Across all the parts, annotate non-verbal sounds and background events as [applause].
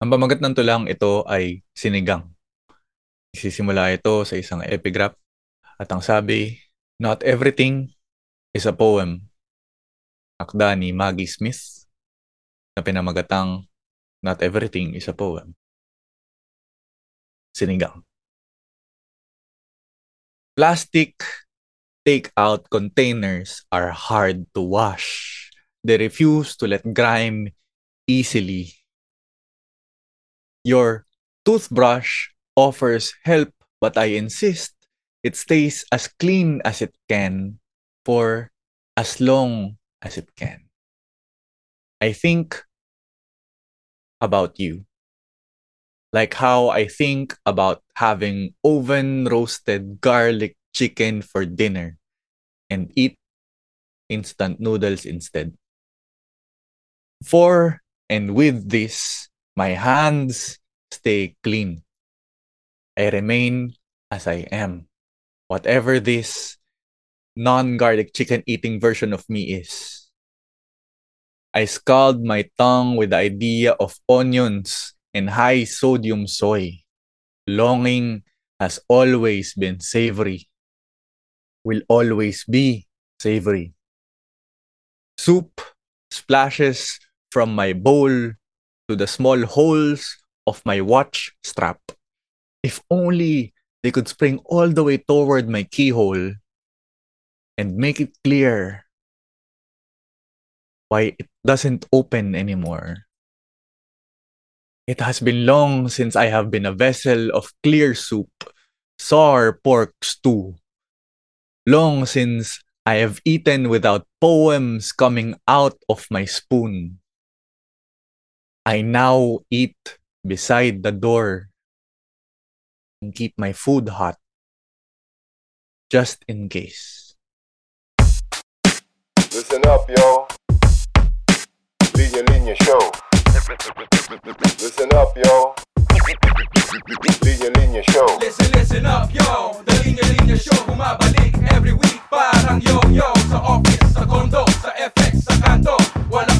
Ang pamagat ng tulang ito ay sinigang. Isisimula ito sa isang epigraph at ang sabi, Not everything is a poem. Akda ni Maggie Smith na pinamagatang Not everything is a poem. Sinigang. Plastic take-out containers are hard to wash. They refuse to let grime easily. Your toothbrush offers help, but I insist it stays as clean as it can for as long as it can. I think about you. Like how I think about having oven roasted garlic chicken for dinner and eat instant noodles instead. For and with this, my hands stay clean. I remain as I am. Whatever this non garlic chicken eating version of me is. I scald my tongue with the idea of onions and high sodium soy. Longing has always been savory, will always be savory. Soup splashes from my bowl to the small holes of my watch strap. If only they could spring all the way toward my keyhole and make it clear why it doesn't open anymore. It has been long since I have been a vessel of clear soup, sour pork stew. Long since I have eaten without poems coming out of my spoon. I now eat beside the door and keep my food hot just in case. Listen up, yo. Linya Linya Show. Listen up, yo. Linya Linya Show. Listen, listen up, yo The Linya Linya Show Bumabalik every week Parang yo-yo Sa office, sa condo, sa FX, sa kanto Walang pinipili,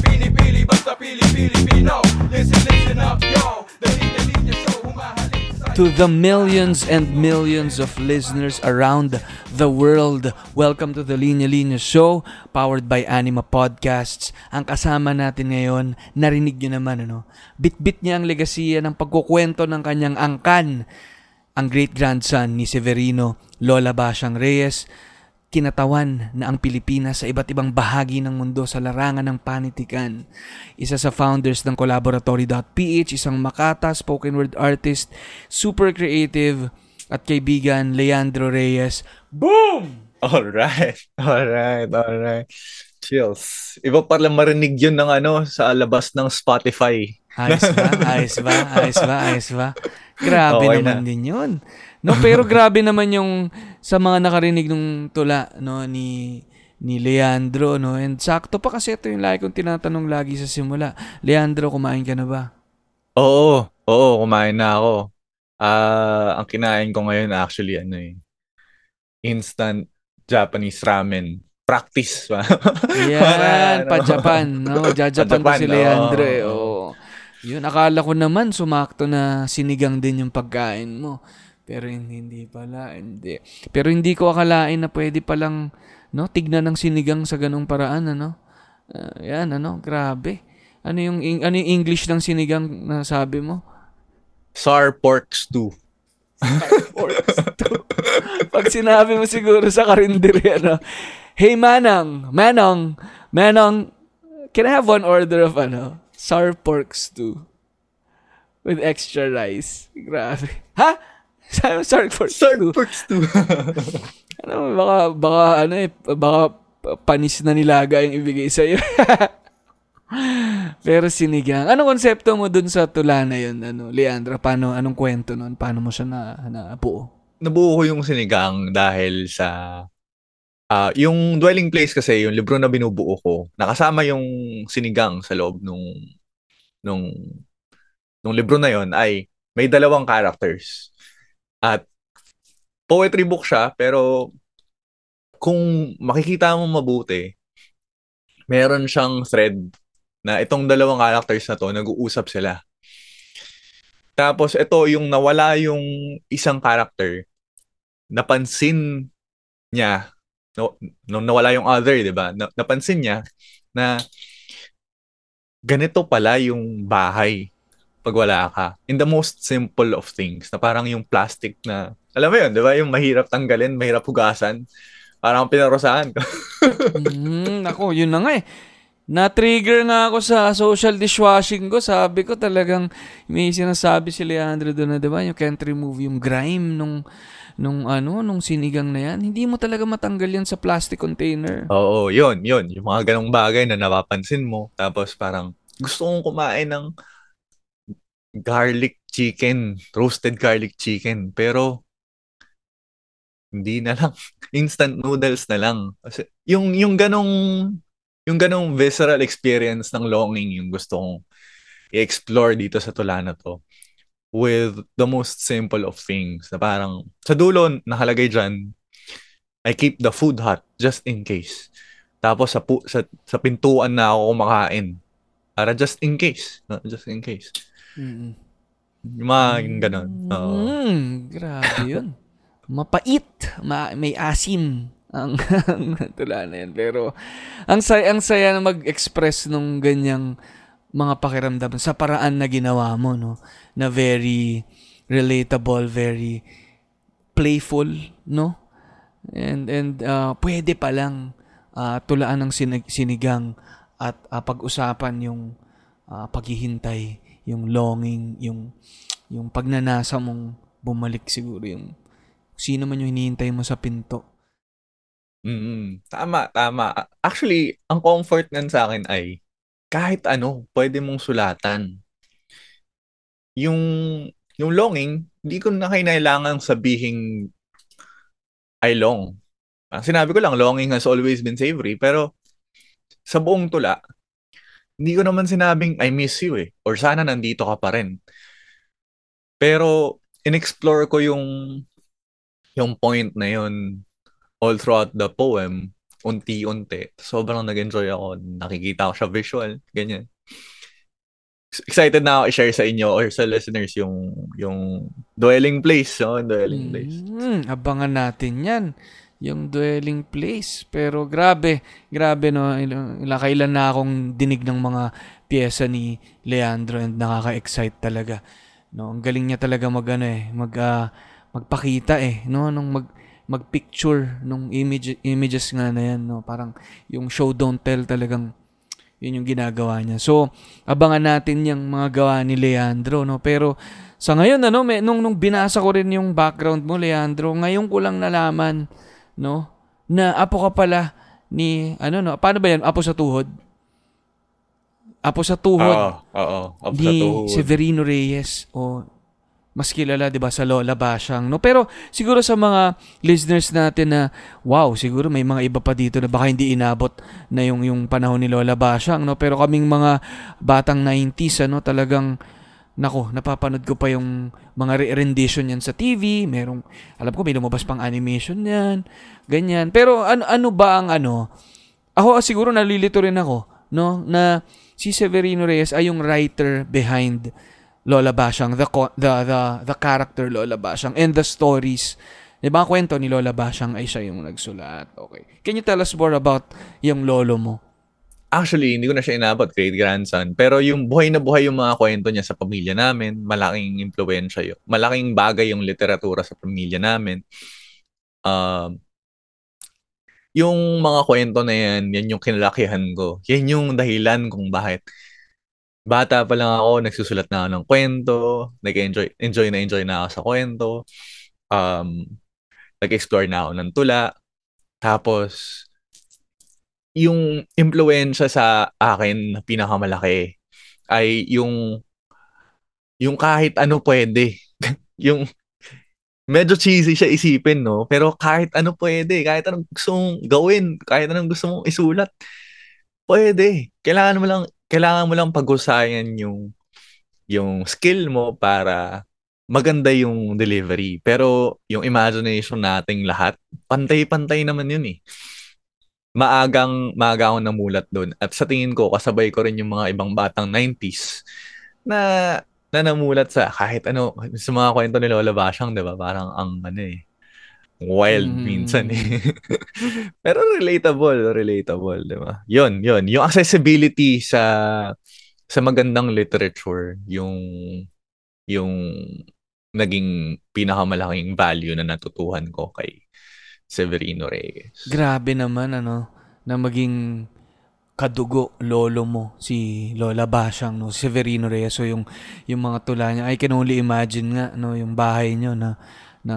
basta pili-Pilipino Listen, listen up, yo The Linya Linya Show Humahalik To the millions and millions of listeners around the world, welcome to the Linya Linya Show, powered by Anima Podcasts. Ang kasama natin ngayon, narinig nyo naman, ano? Bit-bit niya ang legasiya ng pagkukwento ng kanyang angkan, ang great-grandson ni Severino Lola Basyang Reyes, kinatawan na ang Pilipinas sa iba't ibang bahagi ng mundo sa larangan ng panitikan. Isa sa founders ng Collaboratory.ph, isang makata spoken word artist, super creative, at kaibigan Leandro Reyes. Boom! Alright, alright, alright. Chills. Iba pala marinig yun ng ano sa labas ng Spotify. Ayos ba? Ayos ba? Ayos ba? Ayos ba? Grabe [laughs] Okay naman na. din yun. No, pero grabe naman yung sa mga nakarinig ng tula no ni ni Leandro no and sakto pa kasi ito yung lagi kong tinatanong lagi sa simula Leandro kumain ka na ba Oo, oo, kumain na ako. Ah, ang kinain ko ngayon actually ano eh. Instant Japanese ramen. Practice pa. [laughs] yan Para, [laughs] pa ano, Japan no Jajapan Pa-Japan, to si Leandro oo. eh oh. yun akala ko naman sumakto na sinigang din yung pagkain mo pero hindi, pala hindi pero hindi ko akalain na pwede palang no tignan ng sinigang sa ganung paraan ano Ah, yan ano grabe ano yung ano yung English ng sinigang na sabi mo Sour pork stew. Pag sinabi mo siguro sa karinderya, ano, Hey Manang, Manong, Manong, can I have one order of ano, sour pork stew with extra rice? Grabe. Ha? Sabi mo, sour pork Sour stew. pork stew. Ano, baka, baka, ano eh, baka panis na nilaga yung ibigay sa'yo. [laughs] Pero sinigang. Anong konsepto mo dun sa tula na yun, ano, Leandra? Paano, anong kwento nun? Paano mo siya na, nabuo? Nabuo ko yung sinigang dahil sa ah yung dwelling place kasi yung libro na binubuo ko nakasama yung sinigang sa loob nung nung nung libro na yon ay may dalawang characters at poetry book siya pero kung makikita mo mabuti meron siyang thread na itong dalawang characters na to nag-uusap sila Tapos ito yung nawala yung isang character. Napansin niya no, nung nawala yung other, 'di ba? Na, napansin niya na ganito pala yung bahay pag wala ka. In the most simple of things, na parang yung plastic na, alam mo yun, di ba? Yung mahirap tanggalin, mahirap hugasan. Parang pinarusahan ko. mm, ako, yun na nga eh. Na-trigger nga ako sa social dishwashing ko. Sabi ko talagang may sinasabi si Leandro doon na, di ba? You can't remove yung grime nung nung ano, nung sinigang na yan, hindi mo talaga matanggal yan sa plastic container. Oo, yun, yun. Yung mga ganong bagay na napapansin mo. Tapos parang, gusto kong kumain ng garlic chicken, roasted garlic chicken. Pero, hindi na lang. [laughs] Instant noodles na lang. Kasi, yung, yung ganong, yung ganong visceral experience ng longing, yung gusto kong i-explore dito sa tula na to with the most simple of things. Na parang, sa dulo, nakalagay dyan, I keep the food hot just in case. Tapos sa, pu- sa, sa pintuan na ako kumakain. Para just in case. Just in case. Yung mga ganun. Oo. Mm, grabe yun. Mapait. Ma- may asim ang, [laughs] ang tula na yan. Pero, ang saya, ang saya na mag-express nung ganyang mga pakiramdam sa paraan na ginawa mo, no? Na very relatable, very playful, no? And and uh, pwede pa lang uh, tulaan ng sinig- sinigang at uh, pag-usapan yung uh, paghihintay, yung longing, yung yung pagnanasa mong bumalik siguro yung sino man yung hinihintay mo sa pinto. Mm, tama, tama. Actually, ang comfort nan sa akin ay kahit ano, pwede mong sulatan. Yung, yung longing, hindi ko na kailangan sabihin I long. Sinabi ko lang, longing has always been savory. Pero sa buong tula, hindi ko naman sinabing I miss you eh. Or sana nandito ka pa rin. Pero in-explore ko yung yung point na yun all throughout the poem unti-unti. Sobrang nag-enjoy ako. Nakikita ko siya visual. Ganyan. Excited na ako i-share sa inyo or sa listeners yung yung dwelling place. No? Dwelling place. Mm, abangan natin yan. Yung dwelling place. Pero grabe, grabe no. Kailan na akong dinig ng mga pyesa ni Leandro and nakaka-excite talaga. No, ang galing niya talaga mag ano eh, mag ah, magpakita eh, no, nung mag magpicture nung image, images nga na yan, no? Parang yung show don't tell talagang yun yung ginagawa niya. So, abangan natin yung mga gawa ni Leandro, no? Pero sa ngayon, ano, may, nung, nung binasa ko rin yung background mo, Leandro, ngayon ko lang nalaman, no, na apo ka pala ni, ano, no, paano ba yan? Apo sa tuhod? Apo sa tuhod Oo, oo. Sa ni tuhod. Severino Reyes o mas kilala 'di ba sa Lola Basyang no pero siguro sa mga listeners natin na wow siguro may mga iba pa dito na baka hindi inabot na yung yung panahon ni Lola Basyang no pero kaming mga batang 90s ano talagang nako napapanood ko pa yung mga re- rendition yan sa TV merong alam ko may lumabas pang animation yan ganyan pero ano ano ba ang ano ako siguro nalilito rin ako no na si Severino Reyes ay yung writer behind Lola Basyang, the, the, the, the character Lola Basyang, and the stories. Di ba, kwento ni Lola Basyang ay siya yung nagsulat. Okay. Can you tell us more about yung lolo mo? Actually, hindi ko na siya inabot, great grandson. Pero yung buhay na buhay yung mga kwento niya sa pamilya namin, malaking impluensya yun. Malaking bagay yung literatura sa pamilya namin. Um, yung mga kwento na yan, yan yung kinalakihan ko. Yan yung dahilan kung bakit bata pa lang ako, nagsusulat na ako ng kwento, nag-enjoy enjoy na enjoy na ako sa kwento. Um, nag-explore na ako ng tula. Tapos, yung impluensya sa akin na pinakamalaki ay yung yung kahit ano pwede. [laughs] yung medyo cheesy siya isipin, no? Pero kahit ano pwede, kahit anong gusto mong gawin, kahit anong gusto mong isulat, pwede. Kailangan mo lang kailangan mo lang pag-usayan yung yung skill mo para maganda yung delivery. Pero yung imagination nating lahat, pantay-pantay naman yun eh. Maagang, maaga akong namulat doon. At sa tingin ko, kasabay ko rin yung mga ibang batang 90s na na namulat sa kahit ano, sa mga kwento ni Lola Basyang, di ba? Parang ang ano eh, wild Mm. minsan eh. [laughs] Pero relatable, relatable, di ba? Yun, yun. Yung accessibility sa sa magandang literature, yung yung naging pinakamalaking value na natutuhan ko kay Severino Reyes. Grabe naman, ano, na maging kadugo lolo mo si Lola Basyang no? Severino Reyes so yung yung mga tula niya. I can only imagine nga no yung bahay niyo na na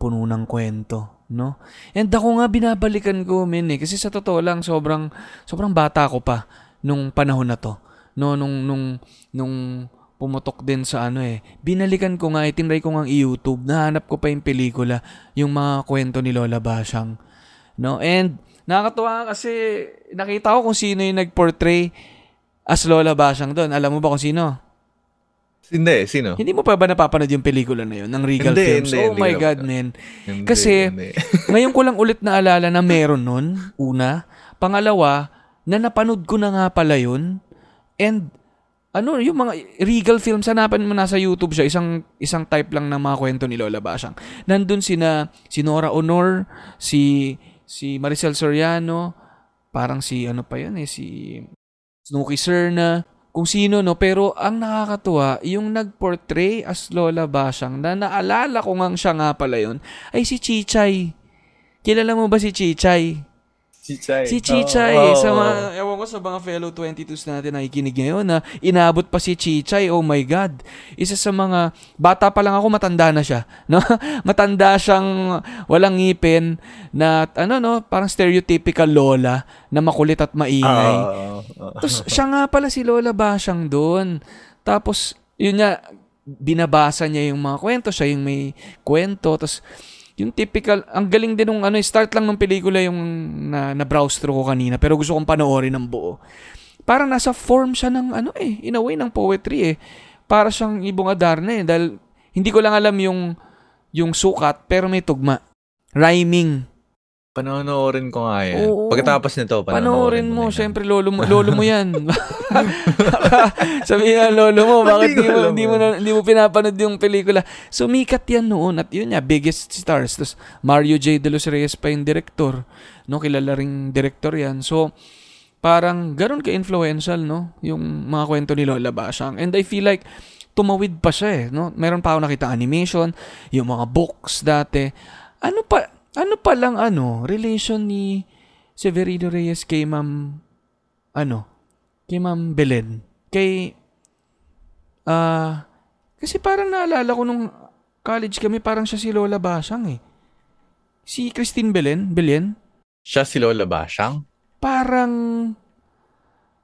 puno ng kwento no? And ako nga binabalikan ko min eh kasi sa totoo lang sobrang sobrang bata ko pa nung panahon na to no? Nung nung nung pumutok din sa ano eh binalikan ko nga itinry ko nga ang YouTube nahanap ko pa yung pelikula yung mga kwento ni Lola Basyang no and Nakakatuwa kasi nakita ko kung sino yung nag-portray as Lola Basyang doon. Alam mo ba kung sino? Hindi, sino? Hindi mo pa ba napapanood yung pelikula na yun ng Regal Hindi, Films? hindi, oh hindi my God, man. Hindi, Kasi- hindi. [laughs] Ngayon ko lang ulit naalala na meron nun, una. Pangalawa, na napanood ko na nga pala yun. And, ano, yung mga Regal Films, hanapin mo nasa YouTube siya, isang, isang type lang ng mga kwento ni Lola Basyang. Nandun sina, si Nora Honor, si, si Maricel Soriano, parang si, ano pa yun eh, si Snooki Serna, kung sino, no? Pero ang nakakatuwa, yung nag-portray as Lola Basyang, na naalala ko nga siya nga pala yun, ay si Chichay. Kilala mo ba si Chichay? Chichay. Si Chichay, Oo, sa oo. mga, ewan ko sa mga fellow 22s natin nakikinig ngayon na inabot pa si Chichay, oh my God. Isa sa mga, bata pa lang ako, matanda na siya. [laughs] No? matanda siyang walang ngipin na, ano no, parang stereotypical lola na makulit at maingay. Oo. Tapos siya nga pala si Lola Basyang doon. Tapos, yun nga, binabasa niya yung mga kwento. Siya yung may kwento. Tapos, yung typical, ang galing din nung ano, start lang ng pelikula yung na, na-browse through ko kanina. Pero gusto kong panoorin ng buo. Parang nasa form siya ng ano eh, in a way ng poetry eh. Para siyang ibong Adarna eh. Dahil hindi ko lang alam yung, yung sukat, pero may tugma. Rhyming. Panonoorin ko nga yan. Oo. Pagkatapos nito, Panoorin mo, na yan. syempre lolo mo, lolo mo 'yan. [laughs] [laughs] Sabihin ng lolo mo, bakit Hindi mo, hindi mo, na, hindi mo pinapanood yung pelikula? Sumikat yan noon at yun nga, biggest stars. Tapos Mario J. De Los Reyes pa yung director. No, kilala ring director yan. So, parang ganun ka-influential, no? Yung mga kwento ni Lola Basyang. And I feel like, tumawid pa siya eh, no? Meron pa ako nakita animation, yung mga books dati. Ano pa, ano pa lang ano, relation ni Severino Reyes kay Ma'am, ano, kay Ma'am Belen. Kay, ah, kasi parang naalala ko nung college kami, parang siya si Lola Basyang eh. Si Christine Belen, Belen, Siya si Lola Basyang? parang,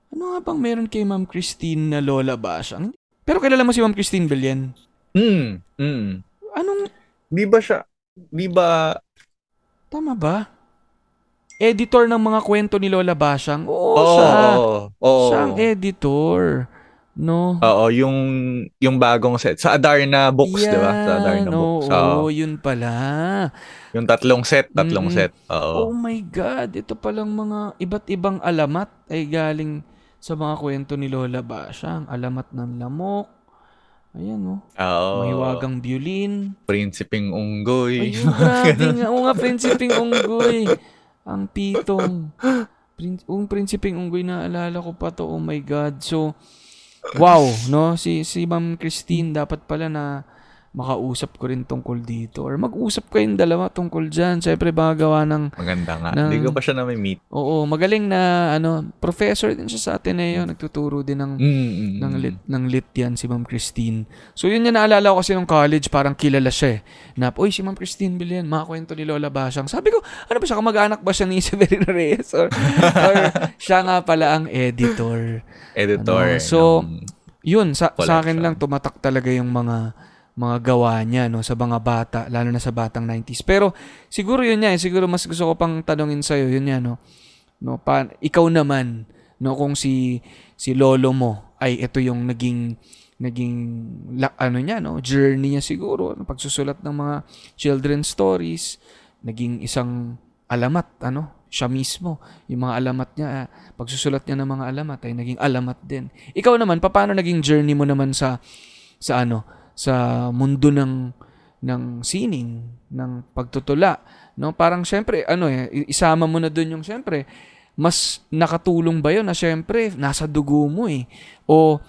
ano nga bang meron kay Ma'am Christine na Lola Basyang? Pero kilala mo si Ma'am Christine Belen? Hmm. Hmm. Anong, Di ba siya, di ba, tama ba? Editor ng mga kwento ni Lola Basyang? Oo, Oo, siya. oo, oo. Siya ang editor. No? Oo, yung yung bagong set. Sa Adarna Books, di ba? Sa Adarna Yan, Books. Oo, Oo. yun pala. Yung tatlong set, tatlong Mm-mm. set. Oh Oo. my God, ito palang mga iba't ibang alamat ay galing sa mga kwento ni Lola Basyang. Alamat ng lamok. Ayan, oh. Oo. Mahiwagang violin. Prinsiping Unggoy. Ayun, [laughs] grabe nga. Oo nga, prinsiping unggoy. Ang pitong. Prin- yung prinsiping unggoy na alala ko pa to. Oh my God. So, wow, no? Si, si Ma'am Christine dapat pala na makausap ko rin tungkol dito. Or mag-usap kayong dalawa tungkol dyan. Siyempre, baka gawa ng Maganda nga. Ng- Hindi ko pa siya na-meet. Oo, magaling na ano, professor din siya sa Ateneo, nagtuturo din ng Mm, mm, ng lit ng lit yan si Ma'am Christine. So yun yung naalala ko kasi nung college, parang kilala siya eh. Na, uy, si Ma'am Christine Bilian, mga kwento ni Lola Basyang. Sabi ko, ano ba siya, kamag-anak ba siya ni [laughs] Severino Reyes? Or, or siya nga pala ang editor. Editor. Ano, so, Yun, sa, sa akin lang tumatak talaga yung mga mga gawa niya no sa mga bata lalo na sa batang 90s pero siguro yun niya eh, siguro mas gusto ko pang tanungin sa yun niya no no pa, ikaw naman no kung si si lolo mo ay ito yung naging naging ano niya no journey niya siguro no, pagsusulat ng mga children's stories naging isang alamat ano siya mismo yung mga alamat niya ah, pagsusulat niya ng mga alamat ay naging alamat din. Ikaw naman paano naging journey mo naman sa sa ano sa mundo ng ng sining, ng pagtutula, no? Parang syempre ano eh isama mo na doon yung syempre mas nakatulong ba yun na syempre nasa dugo mo eh o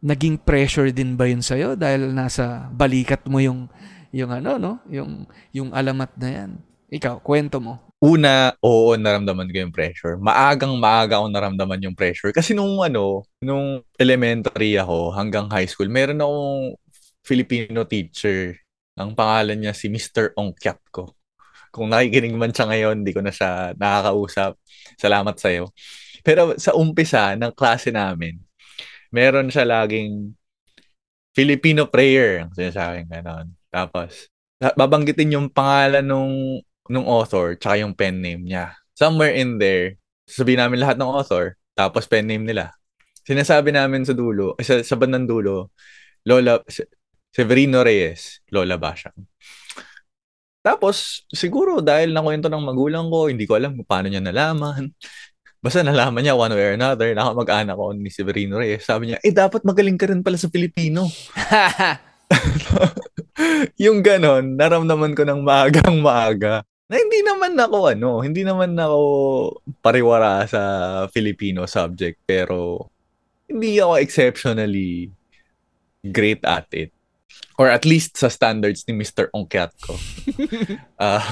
naging pressure din ba yun sa'yo dahil nasa balikat mo yung yung ano no yung yung alamat na yan ikaw kwento mo Una, oo, naramdaman ko yung pressure. Maagang maaga ako naramdaman yung pressure. Kasi nung ano, nung elementary ako hanggang high school, meron akong Filipino teacher. Ang pangalan niya si Mr. Ongkyat ko. Kung nakikinig man siya ngayon, hindi ko na siya nakakausap. Salamat sa'yo. Pero sa umpisa ng klase namin, meron siya laging Filipino prayer, ang sinasabi ganon. Tapos, babanggitin yung pangalan nung nung author tsaka yung pen name niya. Somewhere in there, sabihin namin lahat ng author, tapos pen name nila. Sinasabi namin sa dulo, eh, sa, sa bandang dulo, Lola, Severino Reyes, Lola Bashang. Tapos, siguro dahil nakwento ng magulang ko, hindi ko alam kung paano niya nalaman. [laughs] Basta nalaman niya one way or another, nakamag-anak ko ni Severino Reyes. Sabi niya, eh dapat magaling ka rin pala sa Filipino. [laughs] [laughs] yung ganon, naramdaman ko ng maagang maaga. Na hindi naman ako ano, hindi naman ako pariwara sa Filipino subject pero hindi ako exceptionally great at it. Or at least sa standards ni Mr. Ongkyat ko. [laughs] Ah.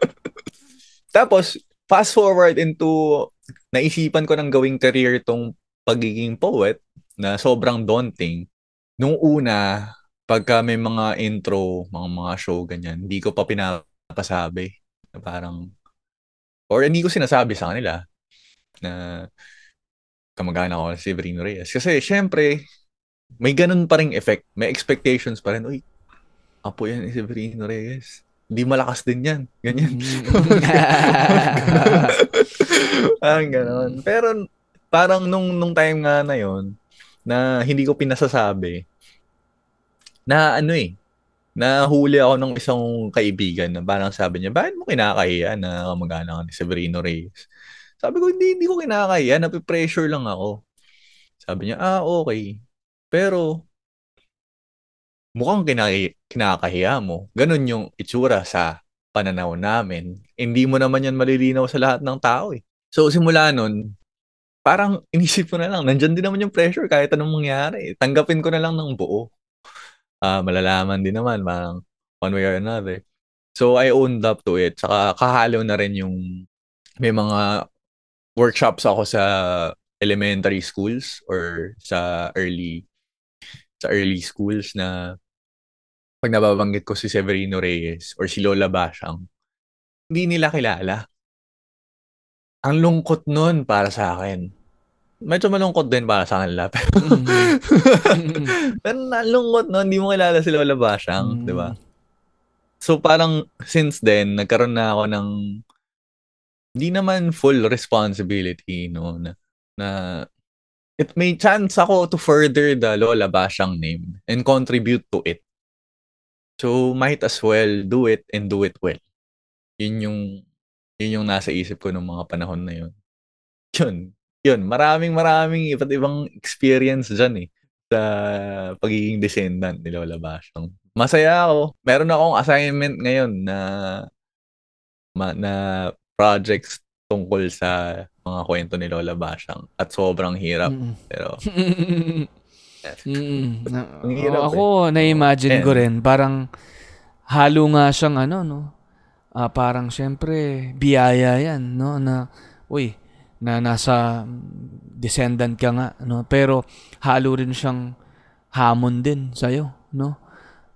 [laughs] Tapos, fast forward into, naisipan ko ng gawing career tong pagiging poet na sobrang daunting. Nung una, pagka may mga intro, mga mga show, ganyan, hindi ko pa pinapasabi. Na parang, or hindi ko sinasabi sa kanila na kamag-anak ako si Severino Reyes. Kasi, syempre, may ganun pa ring effect. May expectations pa rin. Uy, apo yan ni Severino Reyes. Hindi malakas din yan. Ganyan. [laughs] parang ganon. Pero, parang nung, nung time nga na yon na hindi ko pinasasabi, na ano eh, nahuli ako ng isang kaibigan na parang sabi niya, bakit mo kinakahiya na kamag-anak ka ni Severino Reyes? Sabi ko, hindi, hindi ko kinakahiya, napipressure lang ako. Sabi niya, ah, okay. Pero, mukhang kinaki- kinakahiya mo. Ganon yung itsura sa pananaw namin. Hindi mo naman yan malilinaw sa lahat ng tao eh. So, simula nun, parang [laughs] inisip ko na lang, nandyan din naman yung pressure kahit anong mangyari. Tanggapin ko na lang ng buo. Ah, malalaman din naman, parang one way or another. So, I owned up to it. Saka kahalo na rin yung may mga workshops ako sa elementary schools or sa early sa early schools na pag nababanggit ko si Severino Reyes or si Lola Bashang, hindi nila kilala. Ang lungkot nun para sa akin. Medyo malungkot din para sa kanila. [laughs] Pero, pero nalungkot nun, hindi mo kilala si Lola Bashang, Mm. di ba? So parang since then, nagkaroon na ako ng hindi naman full responsibility, no, na, na it may chance ako to further the Lola Bashang name and contribute to it. So might as well do it and do it well. Yun yung yun yung nasa isip ko nung mga panahon na yun. Yun. Yun. Maraming maraming iba't ibang experience dyan eh. Sa pagiging descendant ni Lola Bashang. Masaya ako. Meron akong assignment ngayon na ma, na projects tungkol sa mga kwento ni Lola Bashang. At sobrang hirap. Mm. Pero [laughs] Mm. Ang hirap ako, na-imagine ko And- rin. Parang halo nga siyang ano, no? Ah, parang syempre, biyaya yan, no? Na, uy, na nasa descendant ka nga, no? Pero halo rin siyang hamon din sa'yo, no?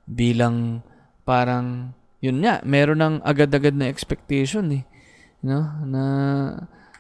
Bilang parang, yun nga, meron ng agad-agad na expectation eh. No? Na,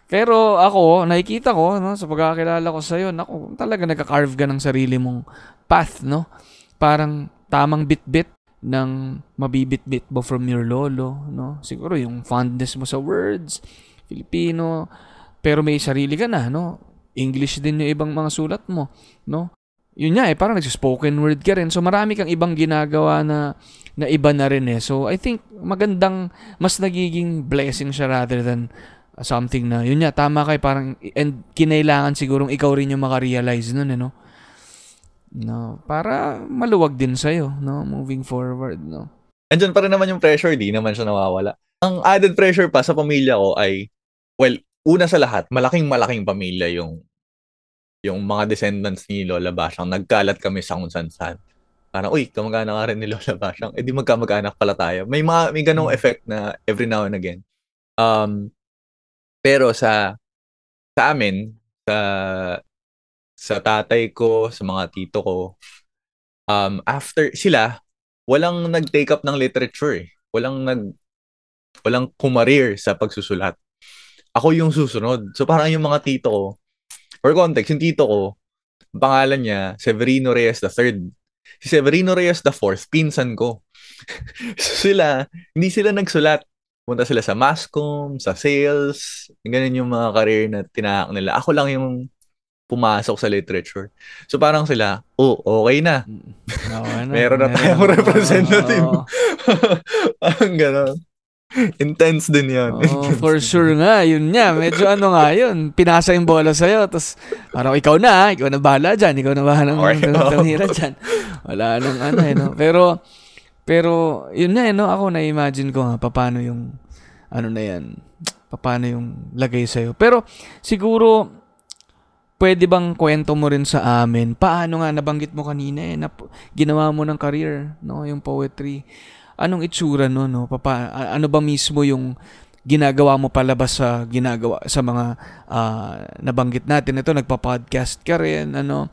pero ako, nakikita ko, no, sa pagkakilala ko sa'yo, naku, talaga nagka-carve ka ng sarili mong path, no? Parang tamang bit-bit ng mabibit-bit mo from your lolo, no? Siguro yung fondness mo sa words, Filipino, pero may sarili ka na, no? English din yung ibang mga sulat mo, no? Yun nga eh, parang nagsispoken word ka rin. So marami kang ibang ginagawa na na iba na rin eh. So I think magandang, mas nagiging blessing siya rather than something na, yun nga, tama kay parang, and kinailangan sigurong ikaw rin yung makarealize nun, eh, no? No, para maluwag din sa'yo, no, moving forward, no. Andyan pa rin naman yung pressure, di naman siya nawawala. Ang added pressure pa sa pamilya ko ay, well, una sa lahat, malaking malaking pamilya yung yung mga descendants ni Lola Basyang. Nagkalat kami sa kung saan saan. Parang, uy, kamag-anak ka rin ni Lola Basyang. Eh, di magkamag-anak pala tayo. May mga, may ganong effect na every now and again. Um, pero sa, sa amin, sa, sa tatay ko, sa mga tito ko, um, after, sila, walang nag-take up ng literature eh. Walang nag, walang kumarir sa pagsusulat. Ako yung susunod. So parang yung mga tito ko, for context, yung tito ko, ang pangalan niya, Severino Reyes III. Si Severino Reyes IV, pinsan ko. [laughs] so sila, hindi sila nagsulat. Punta sila sa Mascom, sa sales, ganun yung mga career na tinahak nila. Ako lang yung pumasok sa literature. So parang sila, oh, okay na. [laughs] Okay na. Meron na tayong representative. [laughs] Parang gano'n. [laughs] Intense din yan. Oo, for sure nga, yun nga. Medyo ano nga yun, pinasa yung bola sa'yo, tapos parang ikaw na, ikaw na bahala dyan, ikaw na bahala ng tumira [laughs] dyan. Wala nang ano eh, no? Pero, pero, yun na eh, no? Ako na-imagine ko nga, paano yung, ano na yan, paano yung lagay sa'yo. Pero, siguro, pwede bang kwento mo rin sa amin, paano nga, nabanggit mo kanina eh, na ginawa mo ng career, no? Yung poetry anong itsura no no? Papa ano ba mismo yung ginagawa mo palabas sa ginagawa sa mga ah, nabanggit natin? Ito nagpa-podcast ka rin ano?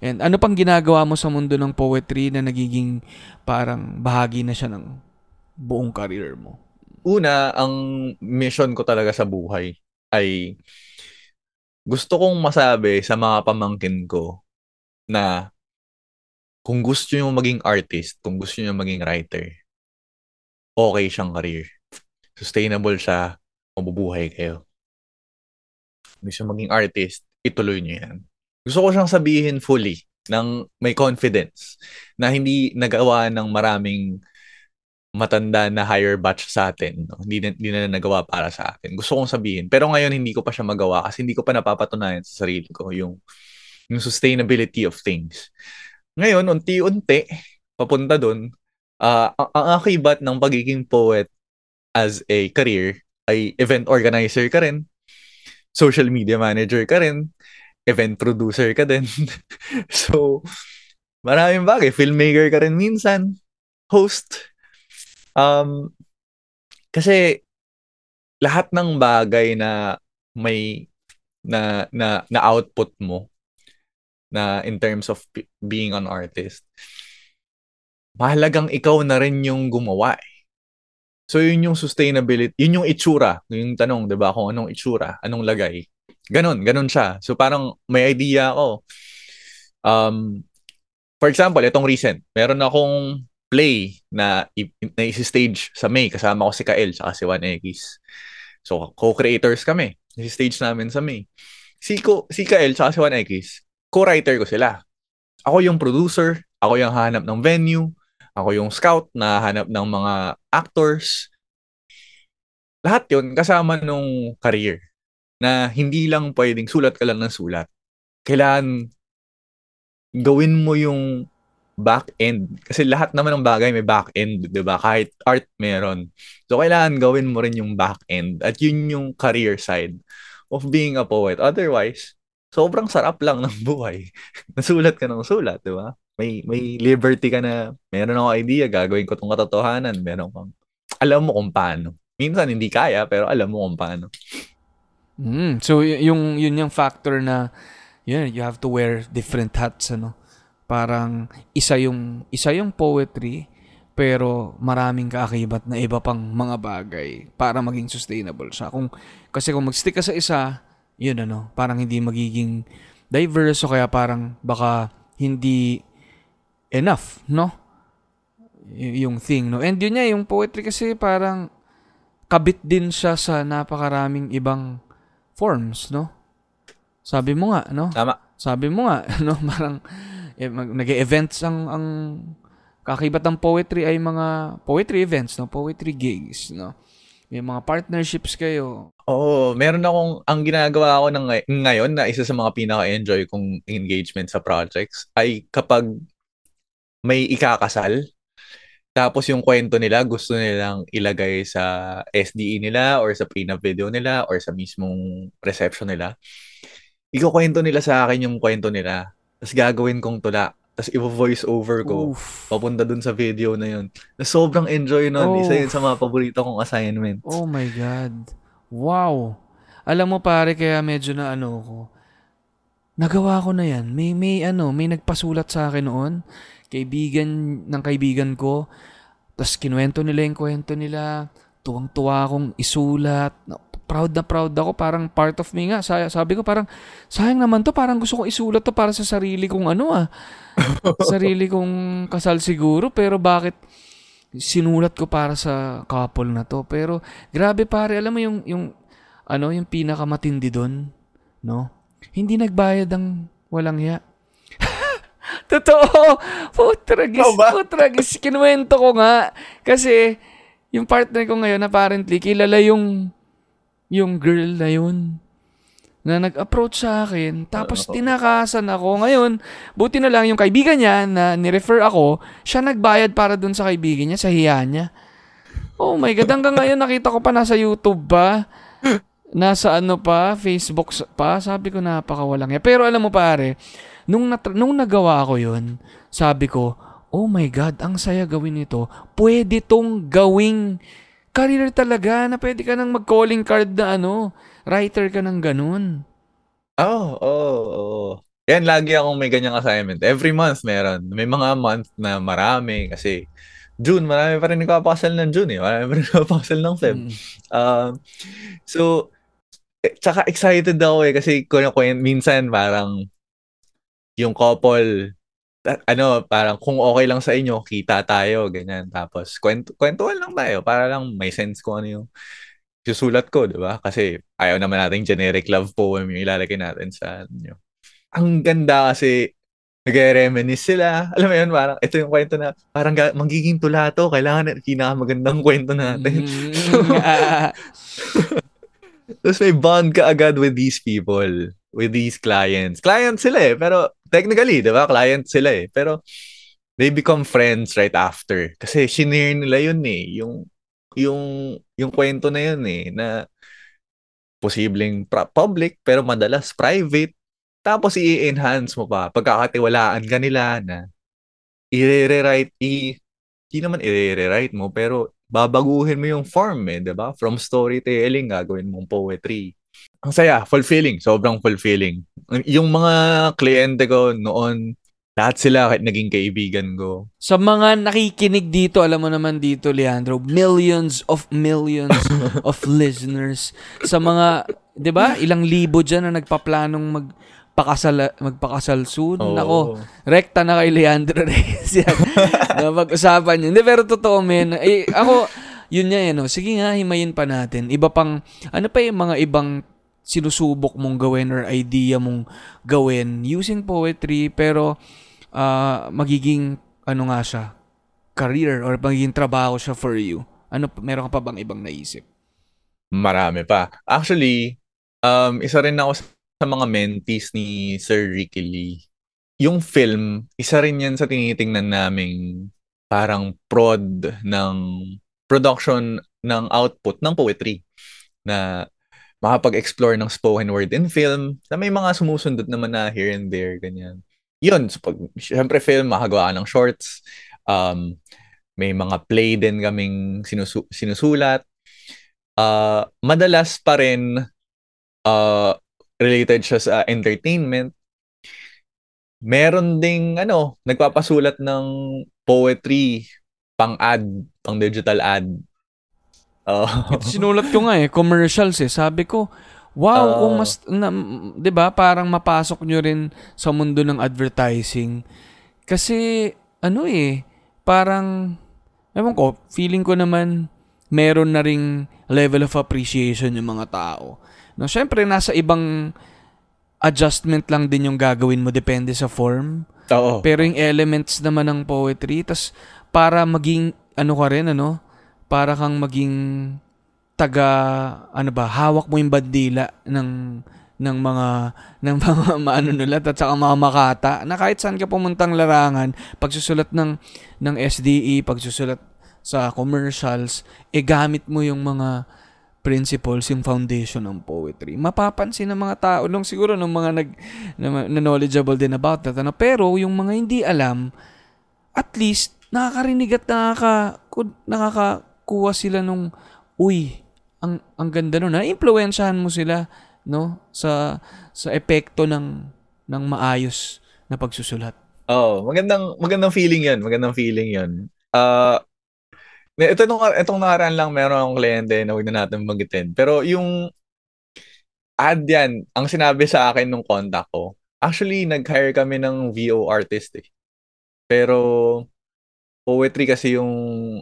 And ano pang ginagawa mo sa mundo ng poetry na nagiging parang bahagi na siya ng buong career mo? Una, ang mission ko talaga sa buhay ay gusto kong masabi sa mga pamangkin ko na kung gusto nyo maging artist, kung gusto nyo maging writer, okay siyang career. Sustainable siya, mabubuhay kayo. Gusto maging artist, ituloy nyo yan. Gusto ko siyang sabihin fully, ng may confidence, na hindi nagawa ng maraming matanda na higher batch sa atin. No? Hindi, na, hindi na nagawa para sa atin. Gusto kong sabihin. Pero ngayon, hindi ko pa siya magawa kasi hindi ko pa napapatunayan sa sarili ko yung, yung sustainability of things. Ngayon, unti-unti, papunta dun, ah ang, ang akibat ng pagiging poet as a career ay event organizer ka rin, social media manager ka rin, event producer ka din. [laughs] so, maraming bagay. Filmmaker ka rin minsan, host. Um, kasi lahat ng bagay na may na na na output mo na in terms of being an artist mahalagang ikaw na rin yung gumawa eh. So yun yung sustainability, yun yung itsura, yung tanong, 'di ba, kung anong itsura, anong lagay. Ganon, ganon siya. So parang may idea ako. Um, for example, itong recent, meron akong play na, na isi-stage sa May. Kasama ko si Kael at si 1X. So, co-creators kami. Isi-stage namin sa May. Si, ko, si Kael at si 1X, co-writer ko sila. Ako yung producer, ako yung hanap ng venue, ako yung scout na hanap ng mga actors. Lahat yun kasama nung career na hindi lang pwedeng sulat ka lang ng sulat. Kailangan gawin mo yung back end. Kasi lahat naman ng bagay may back end, 'di ba? Kahit art meron. So kailangan gawin mo rin yung back end at yun yung career side of being a poet. Otherwise, sobrang sarap lang ng [laughs] buhay. Nasulat ka ng sulat, 'di ba? May may liberty ka na meron ako idea, gagawin ko tong katotohanan, meron kang alam mo kung paano. Minsan hindi kaya, pero alam mo kung paano. Mm, so y- yung yun yung factor na yun, you have to wear different hats ano. Parang isa yung isa yung poetry pero maraming kaakibat na iba pang mga bagay para maging sustainable siya. Kung kasi kung mag-stick ka sa isa, yun ano, parang hindi magiging diverse o kaya parang baka hindi enough, no? Y- yung thing, no? And yun niya, yung poetry kasi parang kabit din siya sa napakaraming ibang forms, no? Sabi mo nga, no? Tama. Sabi mo nga, [laughs] no? Parang eh, mag- nag-events ang ang kakibat ng poetry ay mga poetry events, no? Poetry gigs, no? May mga partnerships kayo. Oo, meron akong, ang ginagawa ko ng ngay- ngayon na isa sa mga pinaka-enjoy kong engagement sa projects ay kapag may ikakasal, tapos yung kwento nila gusto nilang ilagay sa SDE nila or sa prenup video nila or sa mismong reception nila. Ikukwento nila sa akin yung kwento nila. Tapos gagawin kong tula. Tapos i-voice over ko. Oof. Papunta dun sa video na yun. Na sobrang enjoy nun. Isa Oh. yun sa mga paborito kong assignment. Oh my God. Wow. Alam mo pare, kaya medyo na ano ko. Nagawa ko na yan. May, may ano, may nagpasulat sa akin noon. Kaibigan ng kaibigan ko. Tapos kinuwento nila yung kwento nila. Tuwang-tuwa akong isulat. Na- Proud na proud ako. Parang part of me nga. Sa- Sabi ko parang, sayang naman to. Parang gusto kong isulat to para sa sarili kong ano ah. [laughs] sarili kong kasal siguro. Pero bakit sinulat ko para sa couple na to. Pero grabe pare, alam mo yung yung ano, yung pinakamatindi doon, no? Hindi nagbayad ang walang ya. [laughs] Totoo. Putragis, ba? putragis. Kinuwento ko nga. Kasi, yung partner ko ngayon, apparently, kilala yung, yung girl na yun na nag-approach sa akin. Tapos, Oo. tinakasan ako. Ngayon, buti na lang yung kaibigan niya na nirefer ako, siya nagbayad para dun sa kaibigan niya, sa hiya niya. Oh my God, hanggang ngayon nakita ko pa nasa YouTube pa. [laughs] Nasa ano pa, Facebook pa. Sabi ko napakawalang ya. Pero alam mo pare, nung, nat- nung nagawa ko yun, sabi ko, oh my God, ang saya gawin ito. Pwede tong gawing career talaga na pwede ka nang mag-calling card na ano, writer ka ng ganun. Oo, oo, oo. Yan, lagi akong may ganyang assignment. Every month meron. May mga month na marami kasi June, marami pa rin nagpapakasal ng June eh. Marami pa rin [laughs] nagpapakasal ng Feb. Mm. Um, so, eh, tsaka excited ako eh kasi kung kung minsan parang yung couple ano, parang kung okay lang sa inyo, kita tayo, ganyan. Tapos, kwento, kwentuhan lang tayo para lang may sense kung ano yung susulat ko, di ba? Kasi ayaw naman natin generic love poem yung ilalagay natin sa ano. Ang ganda kasi nagre-reminisce sila. Alam mo yun, parang ito yung kwento na parang ga- magiging tula to. Kailangan pinakamagandang kwento natin. Mm, [laughs] ah, [laughs] Tapos may bond ka agad with these people, with these clients. Clients sila eh, pero technically, di ba? Clients sila eh. Pero they become friends right after. Kasi shinare nila yun eh. Yung, yung, yung kwento na yun eh, na posibleng public, pero madalas private. Tapos i-enhance mo pa. Pagkakatiwalaan ka nila na i-rewrite, i- di naman i-rewrite mo, pero babaguhin mo yung form eh, di ba? From storytelling, gagawin mong poetry. Ang saya, fulfilling, sobrang fulfilling. Yung mga kliyente ko noon, lahat sila kahit naging kaibigan ko. Sa mga nakikinig dito, alam mo naman dito, Leandro, millions of millions [laughs] of listeners. Sa mga, di ba, ilang libo dyan na nagpaplanong magpakasal, magpakasal soon. Oo. Nako, rekta na kay Leandro [laughs] Reyes yan. [laughs] na pag-usapan yun. Hindi, pero totoo, men. Eh, ako, yun nga, yan, oh. sige nga, himayin pa natin. Iba pang, ano pa yung mga ibang sinusubok mong gawin or idea mong gawin using poetry, pero ah, magiging, ano nga siya, career or magiging trabaho siya for you. Ano, meron ka pa bang ibang naisip? Marami pa. Actually, um, isa rin ako sa mga mentees ni Sir Ricky Lee. Yung film, isa rin yan sa tinitingnan naming parang prod ng production ng output ng poetry na makapag-explore ng spoken word in film na may mga sumusundot naman na here and there, ganyan. Yun, so pag, syempre film, makagawa ka ng shorts, um, may mga play din kaming sinusu- sinusulat. Uh, madalas pa rin uh, related siya sa entertainment. Meron ding ano, nagpapasulat ng poetry pang ad, pang digital ad. Oh. Ito sinulat ko nga eh, commercials eh. Sabi ko, wow, Oo. kung mas, na, 'di ba parang mapasok nyo rin sa mundo ng advertising. Kasi, ano eh, parang, ewan ko, feeling ko naman, meron na ring level of appreciation yung mga tao. No, syempre, nasa ibang adjustment lang din yung gagawin mo, depende sa form. Oo. Pero yung elements naman ng poetry, tas para maging, ano ka rin, ano, para kang maging taga ano ba, hawak mo yung bandila ng ng mga [laughs] ng mga manunulat at saka mga makata na kahit saan ka pumuntang larangan, pagsusulat ng ng SDE, pagsusulat sa commercials, eh gamit mo yung mga principles, yung foundation ng poetry. Mapapansin ng mga tao, nung siguro ng mga nag, na, na knowledgeable din about that, ano, pero yung mga hindi alam, at least, nakakarinig at nakaka, ku- nakakakuha sila nung, uy, ang, ang ganda nun. Na-influensyahan mo sila, no? Sa, sa epekto ng, ng maayos na pagsusulat. Oh, magandang magandang feeling 'yun, magandang feeling 'yun. Ah, ito nung itong nakaraan lang meron akong kliyente na wag na natin banggitin. Pero yung ad yan, ang sinabi sa akin nung contact ko, actually nag-hire kami ng VO artist eh. Pero poetry kasi yung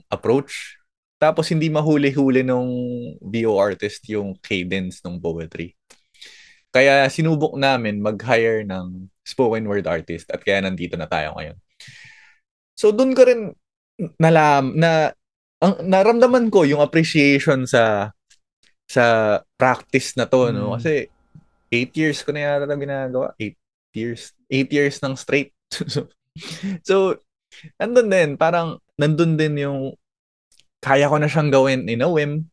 approach. Tapos hindi mahuli-huli nung VO artist yung cadence ng poetry. Kaya sinubok namin mag-hire ng spoken word artist at kaya nandito na tayo ngayon. So doon ko rin nalam na ang naramdaman ko yung appreciation sa sa practice na to no Mm. kasi 8 years ko na yata na ginagawa 8 years 8 years ng straight [laughs] so, so nandun din parang nandun din yung kaya ko na siyang gawin in a whim.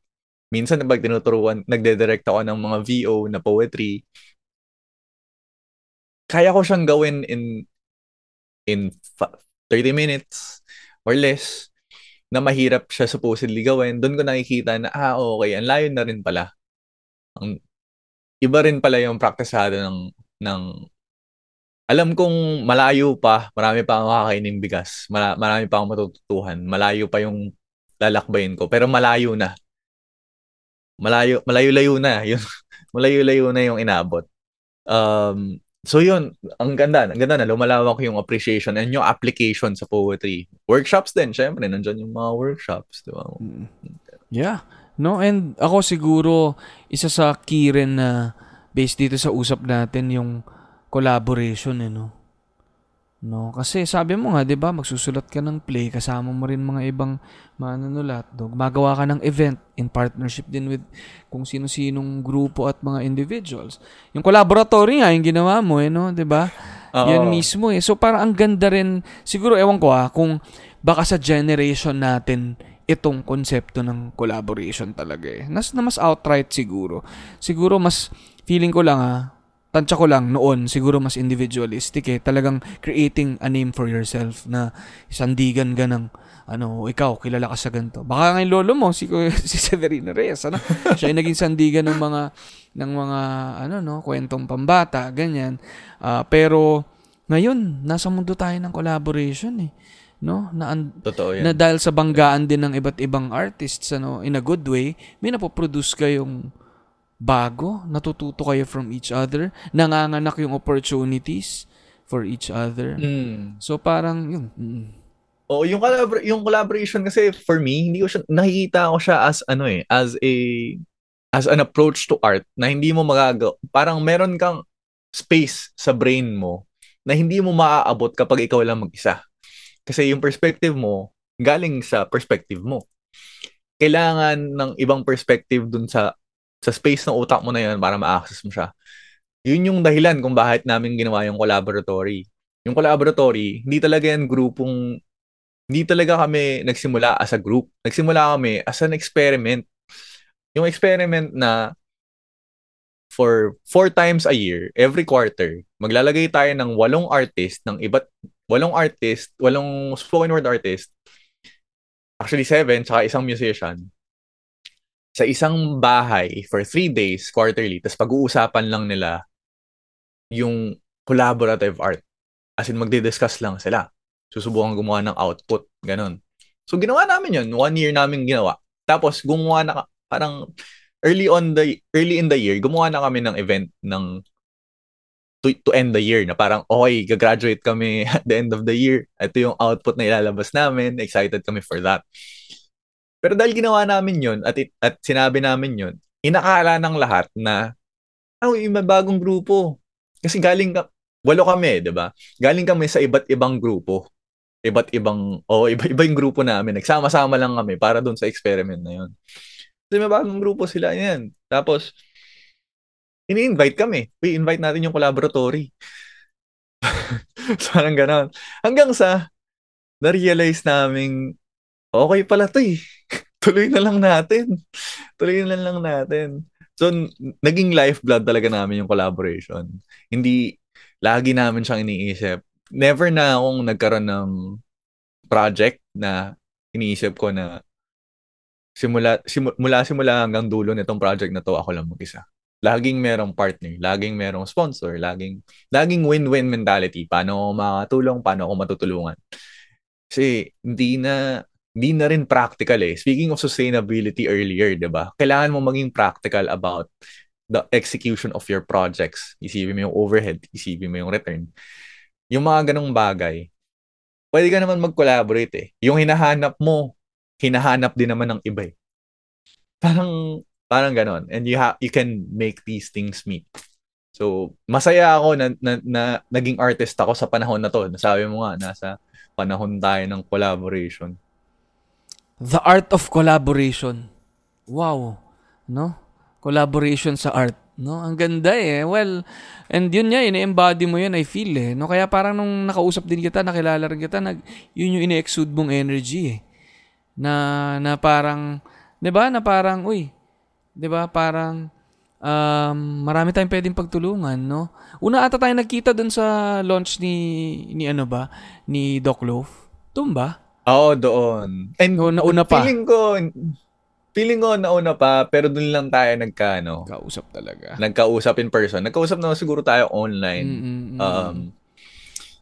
Minsan pag tinuturuan nagde-direct ako ng mga VO na poetry. Kaya ko siyang gawin in in fa- 30 minutes or less na mahirap siya supposedly gawin, doon ko nakikita na, ah, okay, ang layo na rin pala. Ang, iba rin pala yung praktisado ng, ng, alam kong malayo pa, marami pa akong kakainin bigas, mara, marami pa akong matututuhan, malayo pa yung lalakbayin ko, pero malayo na. Malayo, malayo-layo na, [laughs] yun, malayo-layo na yung inabot. Um, So yun, ang ganda, ang ganda na lumalawak yung appreciation and yung application sa poetry. Workshops din, syempre, nandyan yung mga workshops, di ba? Mm. Yeah. No, and ako siguro isa sa key rin na based dito sa usap natin yung collaboration eh, no. No, kasi sabi mo nga, 'di ba, magsusulat ka ng play, kasama mo rin mga ibang manunulat, no? Gumagawa ka ng event in partnership din with kung sino-sinong grupo at mga individuals. Yung collaboratory nga yung ginawa mo eh, no, 'di ba? Yan mismo eh. So parang ang ganda rin, siguro ewan ko ah, kung baka sa generation natin itong konsepto ng collaboration talaga eh. Nas na mas outright siguro. Siguro mas feeling ko lang ah, tansya ko lang noon, siguro mas individualistic eh. Talagang creating a name for yourself na sandigan ka ng ano, ikaw, kilala ka sa ganito. Baka nga lolo mo, si, [laughs] si Severino Reyes, ano? Siya ay naging sandigan ng mga, ng mga, ano, no, kwentong pambata, ganyan. Ah, pero, ngayon, nasa mundo tayo ng collaboration eh. No? Na, an- Totoo yan. na dahil sa banggaan din ng iba't ibang artists, ano, in a good way, may napoproduce kayong bago, natututo kayo from each other, nanganganak yung opportunities for each other. Mm. So parang yun. mm. Oo, yung, collabor- yung collaboration kasi for me, hindi ko siya, nakikita ko siya as ano eh, as a, as an approach to art na hindi mo magagawa, parang meron kang space sa brain mo na hindi mo maaabot kapag ikaw lang mag-isa. Kasi yung perspective mo, galing sa perspective mo. Kailangan ng ibang perspective dun sa sa space ng utak mo na yun para ma-access mo siya. Yun yung dahilan kung bakit namin ginawa yung collaboratory. Yung collaboratory, hindi talaga yan grupong hindi talaga kami nagsimula as a group. Nagsimula kami as an experiment. Yung experiment na for four times a year, every quarter, maglalagay tayo ng walong artist, ng iba't, walong artist, walong spoken word artist, actually seven, tsaka isang musician, sa isang bahay for three days, quarterly, tapos pag-uusapan lang nila yung collaborative art. As in, magdi-discuss lang sila susubukan gumawa ng output, ganun. So ginawa namin yun, one year namin ginawa. Tapos gumawa na parang early on the early in the year, gumawa na kami ng event ng to, to end the year na parang okay, gagraduate kami [laughs] at the end of the year. Ito yung output na ilalabas namin. Excited kami for that. Pero dahil ginawa namin yun at, at sinabi namin yun, inakala ng lahat na oh, yung may bagong grupo. Kasi galing ka, walo kami, 'di ba? Galing kami sa iba't ibang grupo iba't ibang o iba-iba yung grupo namin. Nagsama-sama lang kami para doon sa experiment na yun. Kasi may bagong grupo sila yan. Tapos, ini-invite kami. We invite natin yung collaboratory. so, [laughs] parang ganon. Hanggang sa, na-realize namin, okay pala to eh. [laughs] Tuloy na lang natin. Tuloy na lang natin. So, naging lifeblood talaga namin yung collaboration. Hindi, lagi namin siyang iniisip. Never na akong nagkaroon ng project na iniisip ko na simula, simu, mula simula hanggang dulo nitong project na to, ako lang mag-isa. Laging merong partner, laging merong sponsor, laging, laging win-win mentality. Paano ako makatulong, paano ako matutulungan. Kasi hindi na, hindi na rin practical eh. Speaking of sustainability earlier, di ba? Kailangan mo maging practical about the execution of your projects. Isipin mo yung overhead, isipin mo yung return. Yung mga ganong bagay, pwede ka naman mag-collaborate eh. Yung hinahanap mo, hinahanap din naman ng iba eh. Parang, parang ganon. And you, ha- you can make these things meet. So, masaya ako na, na, na naging artist ako sa panahon na to. Nasabi mo nga, nasa panahon tayo ng collaboration. The art of collaboration. Wow. No? Collaboration sa art. No? Ang ganda eh. Well, and yun nga, ini-embody mo yun, I feel eh. No? Kaya parang nung nakausap din kita, nakilala rin kita, nag, yun yung ini-exude mong energy eh. Na, na parang, di ba, na parang, uy, di ba, parang, um, marami tayong pwedeng pagtulungan, no? Una ata tayo nagkita dun sa launch ni, ni ano ba, ni Doc Loaf. Doon ba? Oo, doon. And No, nauna pa. feeling ko, feeling ko nauna pa, pero doon lang tayo nagka, ano, Kausap talaga. nagkausap in person. Nagkausap na siguro tayo online. Mm, mm, mm. Um,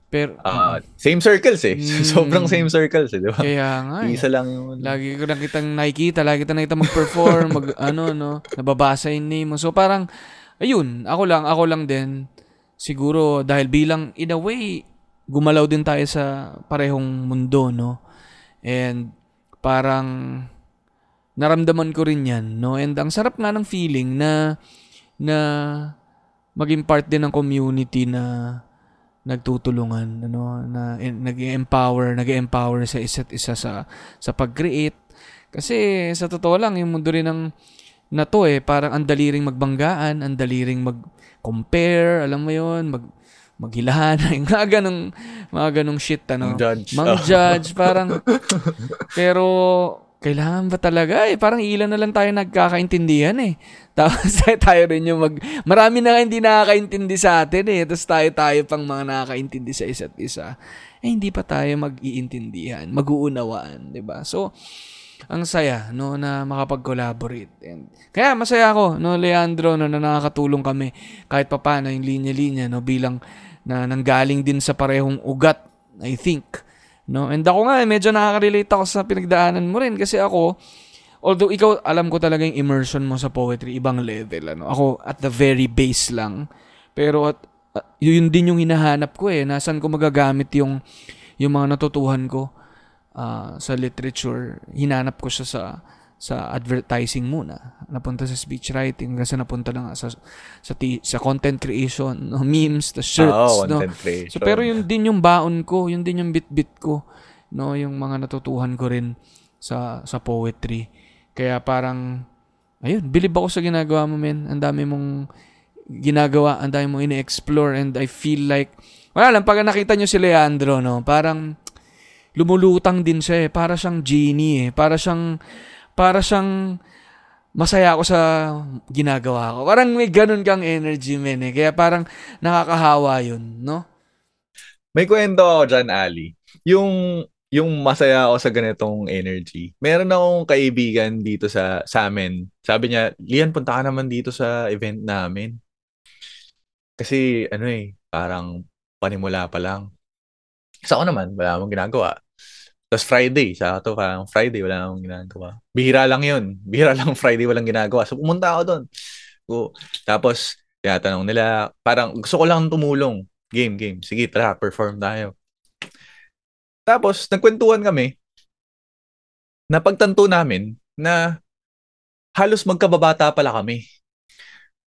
Pero, ah, same circles eh. Mm. [laughs] Sobrang same circles eh, di ba? kaya nga eh. Isa lang yung... Lagi ko na kitang nakikita, lagi kita nakita mag-perform, [laughs] mag, ano, no, nababasa yung name mo. So, parang, ayun, ako lang, ako lang din, siguro, dahil bilang, in a way, gumalaw din tayo sa parehong mundo, no? And, parang, naramdaman ko rin yan, no? And, ang sarap nga ng feeling na, na, maging part din ng community na, nagtutulungan ano? Na nag-empower nag-empower sa isa't isa sa sa pag-create. Kasi sa totoo lang yung mundo rin ng na to eh. Parang ang dali magbanggaan ang dali mag-compare alam mo yon mag maghilahan [laughs] mga ganong mga ganong shit ano? Judge. mang judge parang [laughs] pero kailangan ba talaga? Eh parang ilan na lang tayo nagkakaintindihan eh. [laughs] Tapos tayo, tayo rin yung mag marami na hindi nakakaintindi sa atin eh. Tapos tayo tayo pang mga nakakaintindi sa isa't isa. Eh hindi pa tayo mag-iintindihan mag-uunawaan 'di ba? So ang saya no na makapag-collaborate. And kaya masaya ako no Leandro no na nakakatulong kami kahit papaano yung linya-linya no bilang na nanggaling din sa parehong ugat I think No? And ako nga, eh, medyo nakaka-relate ako sa pinagdaanan mo rin kasi ako, although ikaw, alam ko talaga yung immersion mo sa poetry, ibang level. Ano? Ako, at the very base lang. Pero at, at yun din yung hinahanap ko eh. Nasaan ko magagamit yung, yung mga natutuhan ko ah, sa literature. Hinanap ko siya sa sa advertising muna. Napunta sa speech writing kasi napunta na nga sa sa, ti- sa content creation, no? [laughs] memes, the shirts, Oo, no? creation. So pero yun din yung baon ko, yun din yung bit-bit ko, no, yung mga natutuhan ko rin sa sa poetry. Kaya parang ayun, bilib ako sa ginagawa mo, men. Ang dami mong ginagawa, ang dami mong ine-explore and I feel like wala lang pag nakita nyo si Leandro, no, parang lumulutang din siya eh. Para siyang genie eh. Para siyang para siyang masaya ako sa ginagawa ko. Parang may ganun kang energy, men eh. Kaya parang nakakahawa yun, no? May kwento ako dyan, Ali. Yung, yung masaya ako sa ganitong energy. Meron akong kaibigan dito sa, sa amin. Sabi niya, Lian, punta ka naman dito sa event namin. Kasi, ano eh, parang panimula pa lang. Sa ako naman, wala akong ginagawa. Tapos Friday, sa to parang Friday, wala akong ginagawa. Bihira lang yun. [laughs] Bihira lang Friday, walang ginagawa. So, pumunta ako doon. So, tapos, tinatanong nila, parang gusto ko lang tumulong. Game, game. Sige, tara, perform tayo. Tapos, nagkwentuhan kami. Napagtanto namin na halos magkababata pala kami.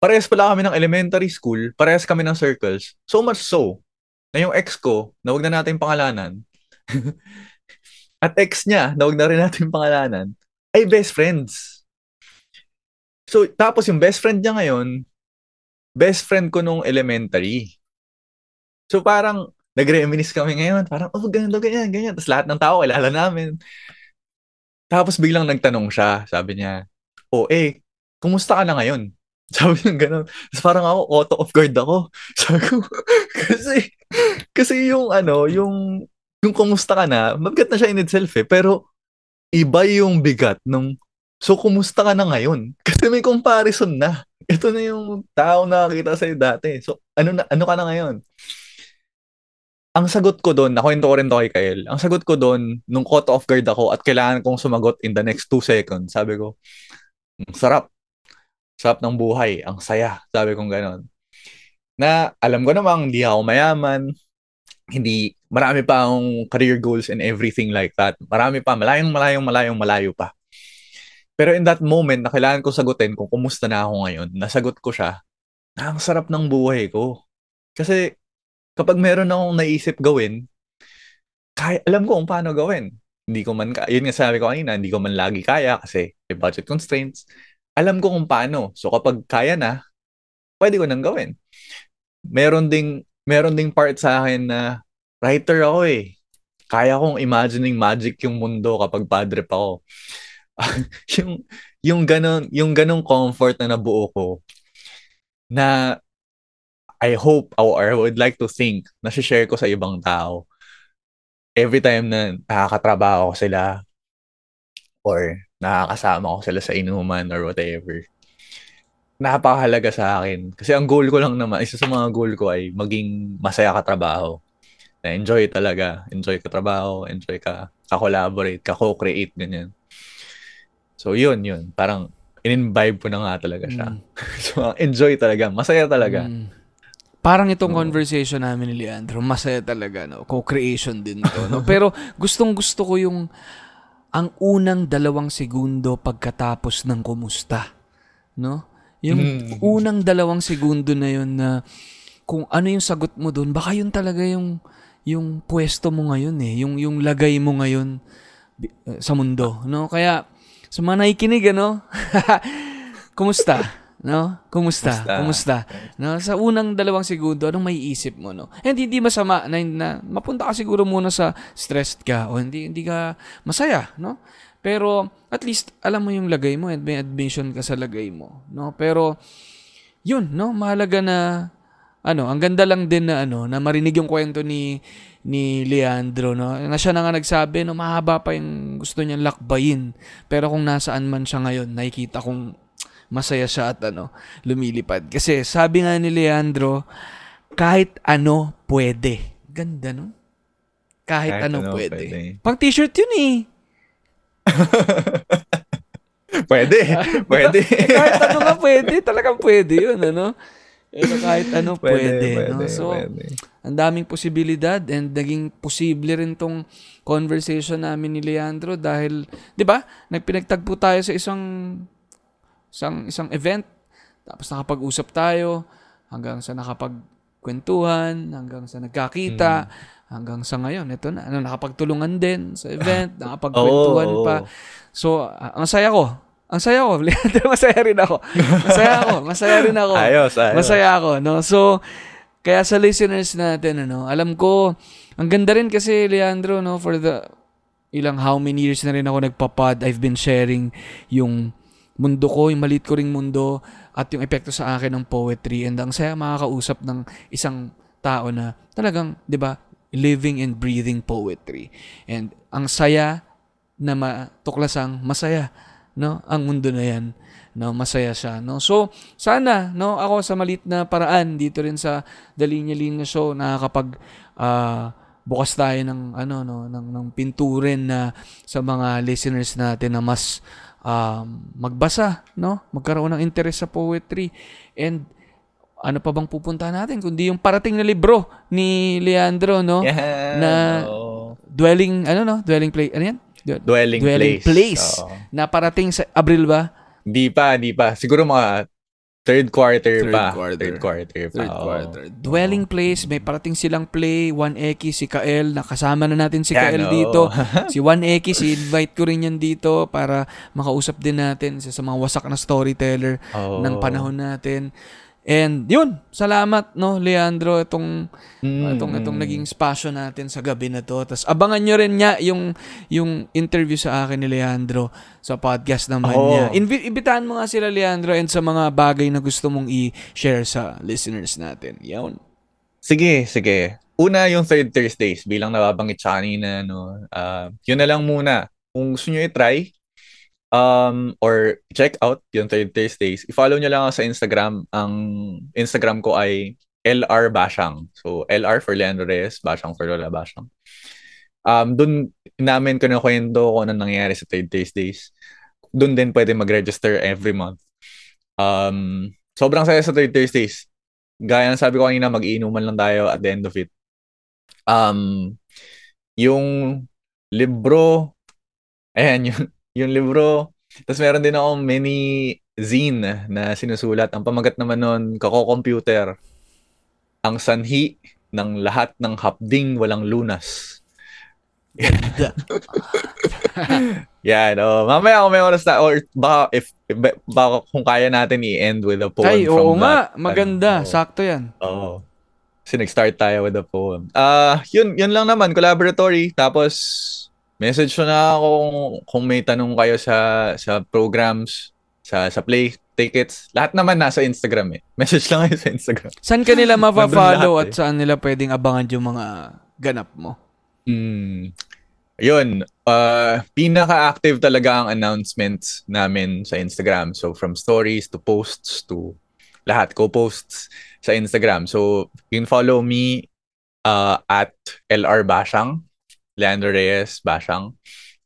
Parehas pala kami ng elementary school, parehas kami ng circles. So much so, na yung ex ko, na wag na natin pangalanan, [laughs] at ex niya, na wag na rin natin pangalanan, ay best friends. So, tapos yung best friend niya ngayon, best friend ko nung elementary. So, parang, nagre-reminis kami ngayon. Parang, oh, ganito, ganyan, ganyan. Tapos lahat ng tao, kilala namin. Tapos biglang nagtanong siya. Sabi niya, oh, eh, kumusta ka na ngayon? [laughs] Sabi niya gano'n. Tapos parang ako, auto off guard ako. [laughs] Sabi ko, kasi, kasi yung ano, yung, yung kumusta ka na, mabigat na siya in itself eh. Pero, iba yung bigat nung, so kumusta ka na ngayon? [laughs] Kasi may comparison na. Ito na yung tao na nakakita sa'yo dati. So, ano, na, ano ka na ngayon? Ang sagot ko doon, nakwento ko rin to kay Kyle, ang sagot ko doon, nung caught off guard ako at kailangan kong sumagot in the next two seconds, sabi ko, "Ang sarap. Sarap ng buhay. Ang saya. Sabi kong ganon. Na alam ko namang hindi ako mayaman, hindi, marami pa akong career goals and everything like that. Marami pa, malayong, malayong, malayong, malayo pa. Pero in that moment, na kailangan ko sagutin kung kumusta na ako ngayon, nasagot ko siya, na ang sarap ng buhay ko. Kasi kapag meron akong naisip gawin, kaya, alam ko kung paano gawin. Hindi ko man, yun nga sabi ko kanina, hindi ko man lagi kaya kasi may budget constraints. Alam ko kung paano. So kapag kaya na, pwede ko nang gawin. Meron ding, meron ding part sa akin na writer ako eh. Kaya kong imagining magic yung mundo kapag padre pa ako. [laughs] yung, yung ganon, yung ganong comfort na nabuo ko, na I hope or I would like to think na share ko sa ibang tao every time na nakakatrabaho ko sila or nakakasama ko sila sa inuman or whatever. Napakahalaga sa akin. Kasi ang goal ko lang naman, isa sa mga goal ko ay maging masaya ka trabaho. Na enjoy talaga. Enjoy ka trabaho, enjoy ka ka-collaborate, ka-co-create, ganyan. So, yun, yun. Parang, in-imbibe ko na nga talaga siya. Mm. [laughs] so, enjoy talaga. Masaya talaga. Mm. Parang itong Oo. conversation namin ni Leandro, masaya talaga, no? Co-creation din to, no? Pero gustong gusto ko yung ang unang dalawang segundo pagkatapos ng kumusta, no? Yung Mm. unang dalawang segundo na yun na kung ano yung sagot mo doon, baka yun talaga yung yung pwesto mo ngayon eh, yung yung lagay mo ngayon eh, sa mundo, no? Kaya sa mga nakikinig, ano? [laughs] Kumusta? No? Kumusta? Kumusta? Kumusta? No? Sa unang dalawang segundo, anong may isip mo, no? And hindi masama na, na mapunta ka siguro muna sa stressed ka o hindi hindi ka masaya, no? Pero at least alam mo yung lagay mo and may admission ka sa lagay mo, no? Pero yun, no? Mahalaga na ano, ang ganda lang din na ano, na marinig yung kwento ni ni Leandro, no? Na siya na nga nagsabi, no, mahaba pa yung gusto niyang lakbayin. Pero kung nasaan man siya ngayon, nakikita kong masaya siya at ano, lumilipad. Kasi sabi nga ni Leandro, kahit ano pwede. Ganda, no? Kahit, Kahit ano, ano pwede. pwede. Pang t-shirt yun eh. [laughs] pwede. [laughs] pwede. Eh, kahit ano nga pwede, talagang pwede yun, ano? Pero kahit ano pwede, no? So, pwede. ang daming posibilidad and naging posible rin tong conversation namin ni Leandro dahil, 'di ba? Nagpinagtagpo tayo sa isang isang isang event tapos nakapag-usap tayo hanggang sa nakapagkwentuhan, hanggang sa nagkakita, hanggang sa ngayon ito na ano nakapagtulungan din sa event, [laughs] nakapagkwentuhan Oo, oo. pa. So, ah, ang saya ko. [laughs] Ang saya ko. Leandro, masaya rin ako. Masaya ako. Masaya rin ako. Ayos, ayos. Masaya ako, no? So, kaya sa listeners natin, ano, alam ko, ang ganda rin kasi, Leandro, no, for the ilang how many years na rin ako nagpapod, I've been sharing yung mundo ko, yung maliit ko ring mundo, at yung epekto sa akin ng poetry. And ang saya makakausap ng isang tao na talagang, di ba, living and breathing poetry. And ang saya na matuklasang masaya, no? Ang mundo na yan, no? Masaya siya, no? So, sana, no? Ako sa malit na paraan dito rin sa The Linya Show nakakapag ah, bukas tayo ng ano no ng ng pinturin na sa mga listeners natin na mas um, magbasa, no? Magkaroon ng interest sa poetry and ano pa bang pupuntahan natin kundi yung parating na libro ni Leandro, no? Yan, Na- oo. Dwelling ano no? Dwelling place. Ano yan? Du- Dwelling, Dwelling place. place. Na parating sa Abril ba? Di pa, di pa. Siguro mga Third quarter Third pa. quarter. Third quarter pa. Third quarter. Dwelling Place, may parating silang play. 1X, si Kael. Nakasama na natin si Yan, Kael oo. dito. [laughs] si 1X, i-invite ko rin yan dito para makausap din natin sa, sa mga wasak na storyteller Oo. ng panahon natin. And yun, salamat no Leandro itong Mm, itong itong naging spasyo natin sa gabi na to. Tapos abangan nyo rin niya yung yung interview sa akin ni Leandro sa podcast naman Oo. niya. Invi- imbitahan mo nga sila Leandro and sa mga bagay na gusto mong i-share sa listeners natin. Yun. Sige, sige. Una yung third Thursdays bilang nababanggit siya kanina no. ah, yun na lang muna. Kung gusto niyo i-try um or check out yung third Thursdays, i-follow niyo lang ako sa Instagram. Ang Instagram ko ay LR Bashang. So LR for Leandro Reyes, Bashang for Lola Bashang. Um doon namin kinukwento kung ano nangyayari sa third Thursdays. Doon din pwede mag-register every month. Um sobrang saya sa third Thursdays gaya ng sabi ko kanina, mag-iinuman lang tayo at the end of it. Um, yung libro, ayan, yung, yung libro, tapos meron din akong mini zine na sinusulat. Ang pamagat naman nun, Kako-Computer, ang sanhi ng lahat ng hapding walang lunas. [laughs] Yan, oh. Mamaya kung may oras na, or baka, if, ba- baka kung kaya natin i-end with a poem Ay, from oo nga. that. Maganda. ano, Sakto yan. Oo. Kasi nag-start tayo with a poem. Ah, yun, yun lang naman, collaboratory. Tapos, message na ako kung, kung may tanong kayo sa sa programs, sa sa play tickets. Lahat naman nasa Instagram eh. [laughs] Message lang kayo sa Instagram. Saan ka nila [laughs] lahat at eh. saan nila pwedeng abangan yung mga ganap mo? Mm. Yun, uh, pinaka-active talaga ang announcements namin sa Instagram. So, from stories to posts to lahat, co-posts sa Instagram. So, you can follow me uh, at LR Bashang, Leandro Reyes Bashang.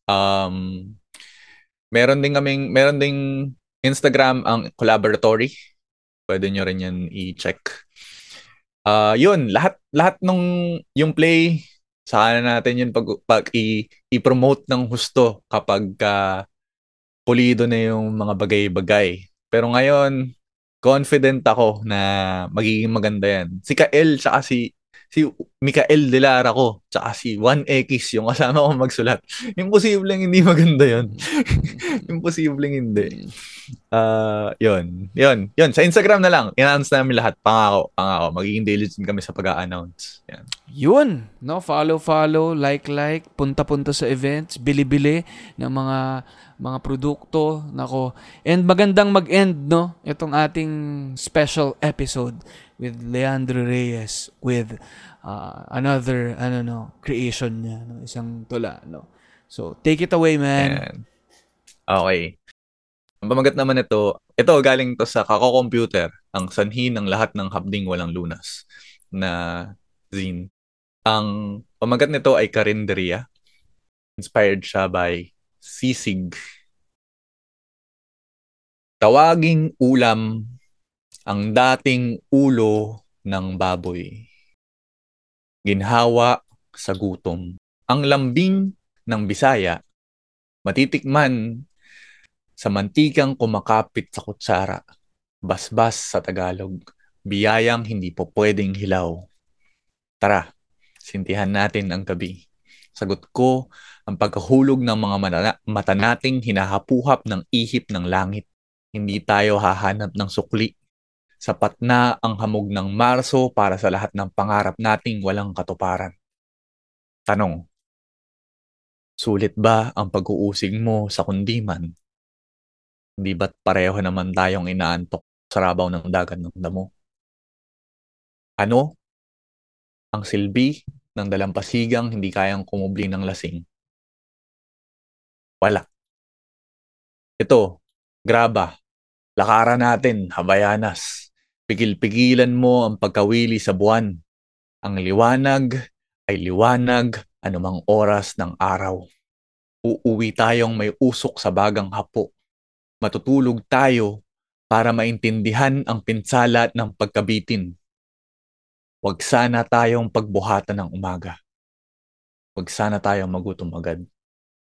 Um, meron din kaming, meron ding Instagram ang collaboratory. Pwede nyo rin yan i-check. Ah, yun, lahat lahat nung yung play saka na natin yun pag, pag i, i-promote ng husto kapag ka pulido na yung mga bagay-bagay. Pero ngayon, confident ako na magiging maganda yan. Si Kael tsaka si si Mikael De Lara ko tsaka si 1X yung kasama ko magsulat. Imposibleng hindi maganda yun. [laughs] Imposibleng hindi. Ah, yun. Yun. Yun. Sa Instagram na lang. I-announce namin lahat. Pangako. Pangako. Magiging diligent kami sa pag-a-announce. Yan. Yun, no? Follow, follow, like, like, punta-punta sa events, bili-bili ng mga mga produkto, nako. And magandang mag-end, no? Itong ating special episode with Leandro Reyes with uh, another, ano no, creation niya, no? Isang tula, no? So, take it away, man. Yan. Okay. Pamagat naman ito, ito galing to sa Kako Computer, ang sanhi ng lahat ng hapding walang lunas na zine. Ang pamagat nito ay Karinderia. Inspired siya by Sisig. Tawaging ulam ang dating ulo ng baboy. Ginhawa sa gutom. Ang lambing ng Bisaya, matitikman sa mantikang kumakapit sa kutsara, basbas sa Tagalog, biyayang hindi po pwedeng hilaw. Tara, sintihan natin ang gabi. Sagot ko, ang pagkahulog ng mga mata, nating hinahapuhap ng ihip ng langit. Hindi tayo hahanap ng sukli. Sapat na ang hamog ng Marso para sa lahat ng pangarap nating walang katuparan. Tanong, sulit ba ang pag-uusig mo sa kundiman? Di ba't pareho naman tayong inaantok sa rabaw ng dagat ng damo? Ano ang silbi ng dalampasigang hindi kayang kumubli ng lasing? Wala. Ito, graba. Lakaran natin, habayanas. Pigil-pigilan mo ang pagkawili sa buwan. Ang liwanag ay liwanag anumang oras ng araw. Uuwi tayong may usok sa bagang hapo matutulog tayo para maintindihan ang pinsala ng pagkabitin. Huwag sana tayong pagbuhatan ng umaga. Huwag sana tayong magutom agad.